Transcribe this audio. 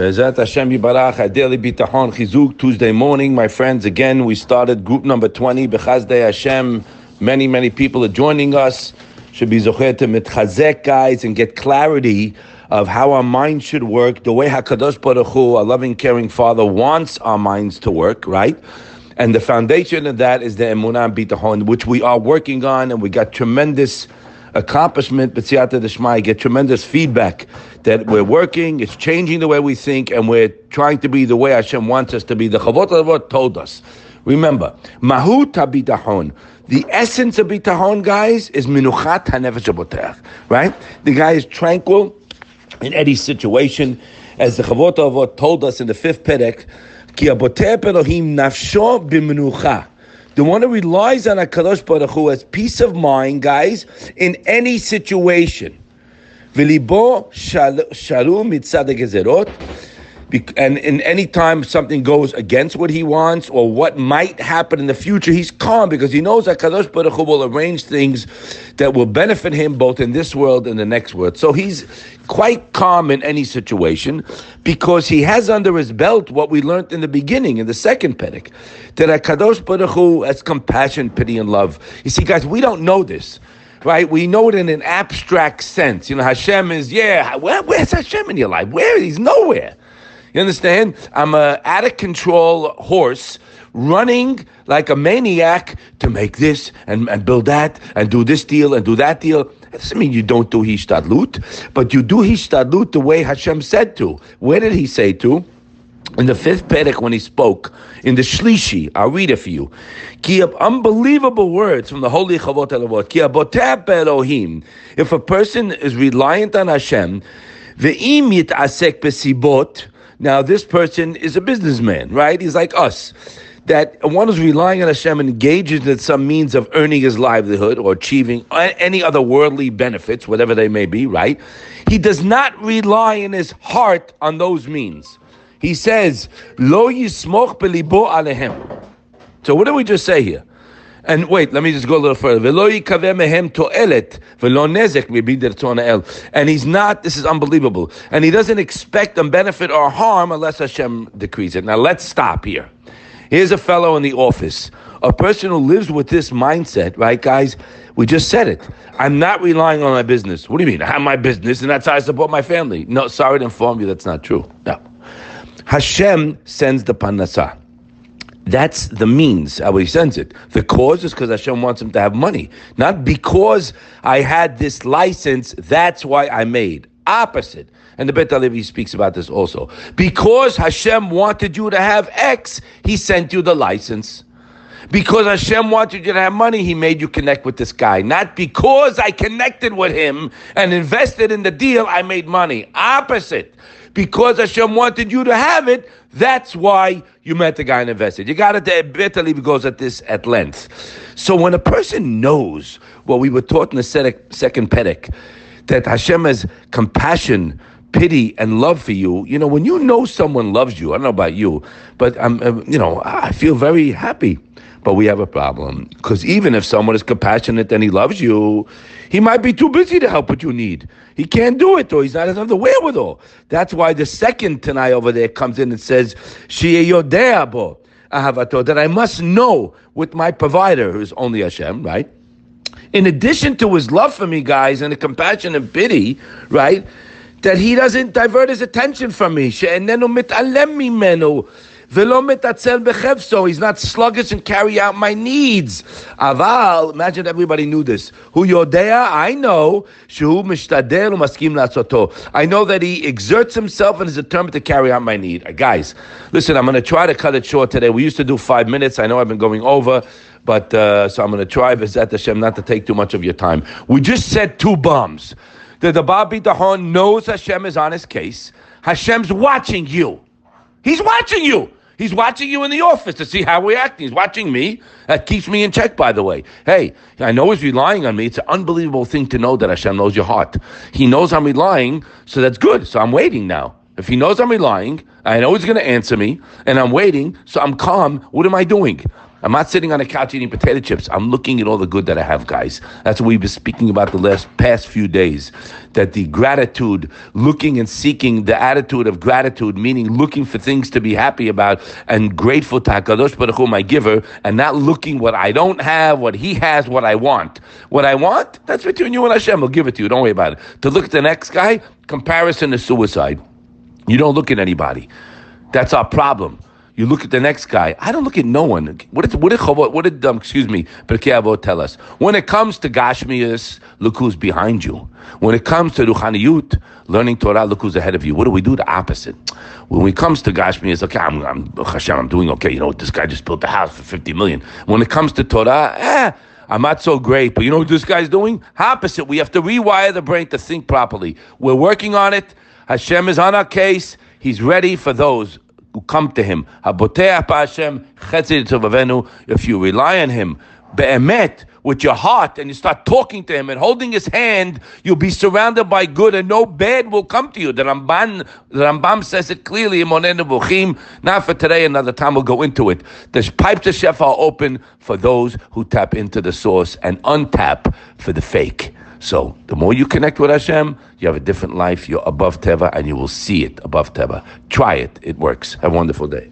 Bezat Hashem Yibarach, Adeli Bitachon Chizuk, Tuesday morning, my friends. Again, we started group number 20, Bechazdei Hashem. Many, many people are joining us. Should be Zocher to mitchazek, guys, and get clarity of how our mind should work, the way HaKadosh Baruch Hu, a loving, caring Father, wants our minds to work, right? And the foundation of that is the Emunah Bitachon, which we are working on, and we got tremendous accomplishment, B'tziyata Deshmai, get tremendous feedback that we're working, it's changing the way we think, and we're trying to be the way Hashem wants us to be. The Chovot HaLevavot told us. Remember, Mahut HaBitachon, the essence of Bitachon, guys, is Minuchat HaNefesh right? The guy is tranquil in any situation, as the Chovot HaLevavot told us in the fifth Perek, Ki Elohim nafsho b'menucha. The one who relies on a Kadosh Baruch Hu has peace of mind, guys, in any situation. And in any time something goes against what he wants or what might happen in the future, he's calm because he knows that Kadosh Baruch Hu will arrange things that will benefit him both in this world and the next world. So he's quite calm in any situation because he has under his belt what we learned in the beginning, in the second Perek, that Kadosh Baruch Hu has compassion, pity, and love. You see, guys, we don't know this right? We know it in an abstract sense. You know, Hashem is, yeah, where, where's Hashem in your life? Where? He's nowhere. You understand? I'm a out of control horse running like a maniac to make this and, and build that and do this deal and do that deal. That doesn't mean you don't do hishtadlut, but you do hishtadlut the way Hashem said to. Where did he say to? In the fifth Perek, when he spoke in the Shlishi, I'll read it for you. Unbelievable words from the Holy Chovot HaLevavot. If a person is reliant on Hashem, ve'im yitasek besibot, now, this person is a businessman, right? He's like us. That one is relying on Hashem and engages in some means of earning his livelihood or achieving any other worldly benefits, whatever they may be, right? He does not rely in his heart on those means. He says, Lo yismoch belibo alehem. So what did we just say here? And wait, let me just go a little further. And he's not, this is unbelievable. And he doesn't expect them benefit or harm unless Hashem decrees it. Now let's stop here. Here's a fellow in the office, a person who lives with this mindset, right, guys? We just said it. I'm not relying on my business. What do you mean? I have my business and that's how I support my family. No, sorry to inform you, that's not true. No. Hashem sends the parnasah. That's the means how he sends it. The cause is because Hashem wants him to have money, not because I had this license. That's why I made opposite. And the Bet Levi speaks about this also. Because Hashem wanted you to have X, He sent you the license. Because Hashem wanted you to have money, He made you connect with this guy. Not because I connected with him and invested in the deal, I made money. Opposite because Hashem wanted you to have it. That's why you met the guy and invested. You got it. There. Bitterly goes at this at length. So when a person knows what we were taught in the second Perek, that Hashem has compassion, pity, and love for you. You know, when you know someone loves you, I don't know about you, but I'm, you know, I feel very happy. But we have a problem because even if someone is compassionate and he loves you, he might be too busy to help what you need. He can't do it, or he's not enough the wherewithal. That's why the second Tanai over there comes in and says, Shiyeh ahavato, that I must know with my provider, who's only Hashem, right? In addition to his love for me, guys, and the compassion and pity, right? That he doesn't divert his attention from me. He's not sluggish and carry out my needs. Aval, imagine everybody knew this. Hu yodea, I know. I know that he exerts himself and is determined to carry out my need. Uh, guys, listen, I'm going to try to cut it short today. We used to do five minutes. I know I've been going over. But uh, so I'm going to try, Bezat Hashem, not to take too much of your time. We just said two bombs. The Babi Dahon knows Hashem is on his case. Hashem's watching you. He's watching you. He's watching you in the office to see how we're acting. He's watching me. That keeps me in check, by the way. Hey, I know he's relying on me. It's an unbelievable thing to know that Hashem knows your heart. He knows I'm relying, so that's good. So I'm waiting now. If he knows I'm relying, I know he's going to answer me, and I'm waiting, so I'm calm. What am I doing? I'm not sitting on a couch eating potato chips. I'm looking at all the good that I have, guys. That's what we've been speaking about the last past few days. That the gratitude, looking and seeking the attitude of gratitude, meaning looking for things to be happy about and grateful to Hakadosh Baruch Hu, my giver, and not looking what I don't have, what He has, what I want. What I want, that's between you and Hashem. We'll give it to you. Don't worry about it. To look at the next guy, comparison is suicide. You don't look at anybody. That's our problem. You look at the next guy. I don't look at no one. What did what did what did um, excuse me Pirkei Avot tell us? When it comes to Gashmias, look who's behind you. When it comes to Ruchaniyut, learning Torah, look who's ahead of you. What do we do? The opposite. When it comes to Gashmias, okay, I'm, I'm Hashem, I'm doing okay. You know, this guy just built a house for fifty million. When it comes to Torah, eh. I'm not so great, but you know what this guy's doing? Opposite. We have to rewire the brain to think properly. We're working on it. Hashem is on our case. He's ready for those who come to him. If you rely on him, be'emet, with your heart, and you start talking to him and holding his hand, you'll be surrounded by good, and no bad will come to you. The Ramban, the Rambam says it clearly. Not for today, another time we'll go into it. The pipes of Shefa are open for those who tap into the source and untap for the fake. So the more you connect with Hashem, you have a different life. You're above Teva, and you will see it above Teva. Try it; it works. Have a wonderful day.